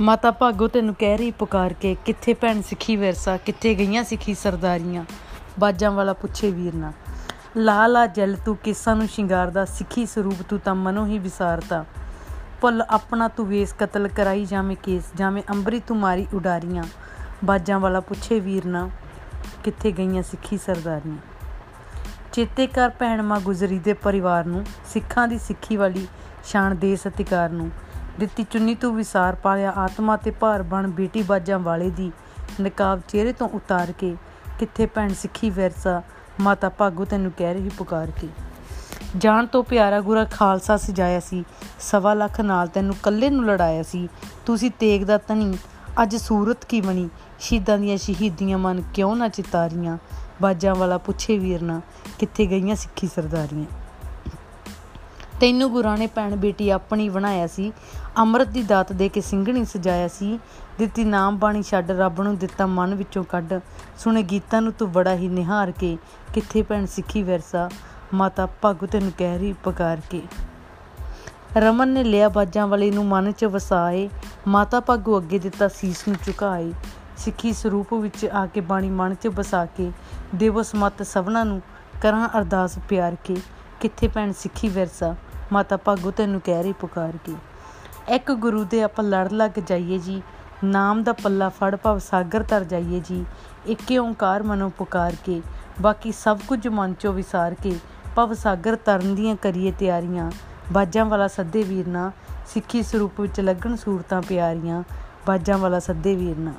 ਮਾਤਾ ਭਾਗੋ ਤੈਨੂੰ ਕਹਿ ਰਹੀ ਪੁਕਾਰ ਕੇ, ਕਿੱਥੇ ਭੈਣ ਸਿੱਖੀ ਵਿਰਸਾ, ਕਿੱਥੇ ਗਈਆਂ ਸਿੱਖੀ ਸਰਦਾਰੀਆਂ? ਬਾਜਾਂ ਵਾਲਾ ਪੁੱਛੇ ਵੀਰ ਨਾ ਲਾ ਲਾ ਜਲ ਤੂੰ ਕਿਸਾਂ ਨੂੰ ਸ਼ਿੰਗਾਰਦਾ, ਸਿੱਖੀ ਸਰੂਪ ਤੂੰ ਤਾਂ ਮਨੋਂ ਹੀ ਵਿਸਾਰਦਾ ਭੁੱਲ ਆਪਣਾ ਤੂੰ ਵੇਸ ਕਤਲ ਕਰਾਈ, ਜਾਵੇਂ ਕੇਸ, ਜਾਵੇਂ ਅੰਬਰੀ ਤੂੰ ਮਾਰੀ ਉਡਾਰੀਆਂ। ਬਾਜਾਂ ਵਾਲਾ ਪੁੱਛੇ ਵੀਰ ਨਾ ਕਿੱਥੇ ਗਈਆਂ ਸਿੱਖੀ ਸਰਦਾਰੀਆਂ? ਚੇਤੇ ਕਰ ਭੈਣ ਮਾਂ ਗੁਜ਼ਰੀ ਦੇ ਪਰਿਵਾਰ ਨੂੰ, ਸਿੱਖਾਂ ਦੀ ਸਿੱਖੀ ਵਾਲੀ ਸ਼ਾਨ ਦੇ ਸਤਿਕਾਰ ਨੂੰ। ਦਿੱਤੀ ਚੁੰਨੀ ਤੂੰ ਵਿਸਾਰ ਪਾਲਿਆ ਆਤਮਾ ਤੇ ਭਾਰ ਬਣ ਬੇਟੀ ਬਾਜਾਂ ਵਾਲੇ ਦੀ ਨਕਾਬ ਚਿਹਰੇ ਤੋਂ ਉਤਾਰ ਕੇ, ਕਿੱਥੇ ਭੈਣ ਸਿੱਖੀ ਵਿਰਸਾ, ਮਾਤਾ ਭਾਗੋ ਤੈਨੂੰ ਕਹਿ ਰਹੀ ਪੁਕਾਰ ਕੇ? ਜਾਨ ਤੋਂ ਪਿਆਰਾ ਗੁਰਾ ਖਾਲਸਾ ਸਜਾਇਆ ਸੀ, ਸਵਾ ਲੱਖ ਨਾਲ ਤੈਨੂੰ ਕੱਲੇ ਨੂੰ ਲੜਾਇਆ ਸੀ, ਤੁਸੀਂ ਤੇਗ ਦਾ ਤਣੀ ਅੱਜ ਸੂਰਤ ਕੀ ਬਣੀ? ਸ਼ਹੀਦਾਂ ਦੀਆਂ ਸ਼ਹੀਦੀਆਂ ਮਨ ਕਿਉਂ ਨਾ ਚਿਤਾਰੀਆਂ? ਬਾਜਾਂ ਵਾਲਾ ਪੁੱਛੇ ਵੀਰ ਨਾ ਕਿੱਥੇ ਗਈਆਂ ਸਿੱਖੀ ਸਰਦਾਰੀਆਂ? ਤੈਨੂੰ ਗੁਰਾਂ ਨੇ ਭੈਣ ਬੇਟੀ ਆਪਣੀ ਬਣਾਇਆ ਸੀ। ਅੰਮ੍ਰਿਤ ਦੀ ਦਾਤ ਦੇ ਕੇ ਸਿੰਘਣੀ ਸਜਾਇਆ ਸੀ। ਦਿੱਤੀ ਨਾਮ ਬਾਣੀ ਛੱਡ ਰੱਬ ਨੂੰ ਦਿੱਤਾ ਮਨ ਵਿੱਚੋਂ ਕੱਢ। ਸੁਣੇ ਗੀਤਾਂ ਨੂੰ ਤੂੰ ਬੜਾ ਹੀ ਨਿਹਾਰ ਕੇ। ਕਿੱਥੇ ਭੈਣ ਸਿੱਖੀ ਵਿਰਸਾ? ਮਾਤਾ ਭਾਗੂ ਤੈਨੂੰ ਕਹਿ ਰਹੀ ਪੁਕਾਰ ਕੇ। ਰਮਨ ਨੇ ਲਿਆ ਬਾਜਾਂ ਵਾਲੇ ਨੂੰ ਮਨ 'ਚ ਵਸਾਏ। ਮਾਤਾ ਭਾਗੂ ਅੱਗੇ ਦਿੱਤਾ ਸੀਸ ਨੂੰ ਝੁਕਾਏ। ਸਿੱਖੀ ਸਰੂਪ ਵਿੱਚ ਆ ਕੇ ਬਾਣੀ ਮਨ 'ਚ ਵਸਾ ਕੇ। ਦੇਵਸ ਮਤ ਸਭਨਾ ਨੂੰ ਕਰਾਂ ਅਰਦਾਸ ਪਿਆਰ ਕੇ। ਕਿੱਥੇ ਭੈਣ ਸਿੱਖੀ ਵਿਰਸਾ? ਮਾਤਾ ਭਾਗੋ, ਤੈਨੂੰ ਕਹਿ ਰਹੀ ਪੁਕਾਰ ਕੇ। ਇੱਕ ਗੁਰੂ ਦੇ ਆਪਾਂ ਲੜ ਲੱਗ ਜਾਈਏ ਜੀ, ਨਾਮ ਦਾ ਪੱਲਾ ਫੜ ਭਵ ਸਾਗਰ ਤਰ ਜਾਈਏ ਜੀ, ਇੱਕੇ ਓੰਕਾਰ ਮਨੋਂ ਪੁਕਾਰ ਕੇ, ਬਾਕੀ ਸਭ ਕੁਝ ਮਨ ਚੋਂ ਵਿਸਾਰ ਕੇ, ਭਵ ਸਾਗਰ ਤਰਨ ਦੀਆਂ ਕਰੀਏ ਤਿਆਰੀਆਂ। ਬਾਜਾਂ ਵਾਲਾ ਸੱਦੇ ਵੀਰ ਨਾ ਸਿੱਖੀ ਸਰੂਪ ਵਿੱਚ ਲੱਗਣ ਸੂਰਤਾਂ ਪਿਆਰੀਆਂ, ਬਾਜਾਂ ਵਾਲਾ ਸੱਦੇ ਵੀਰ ਨਾ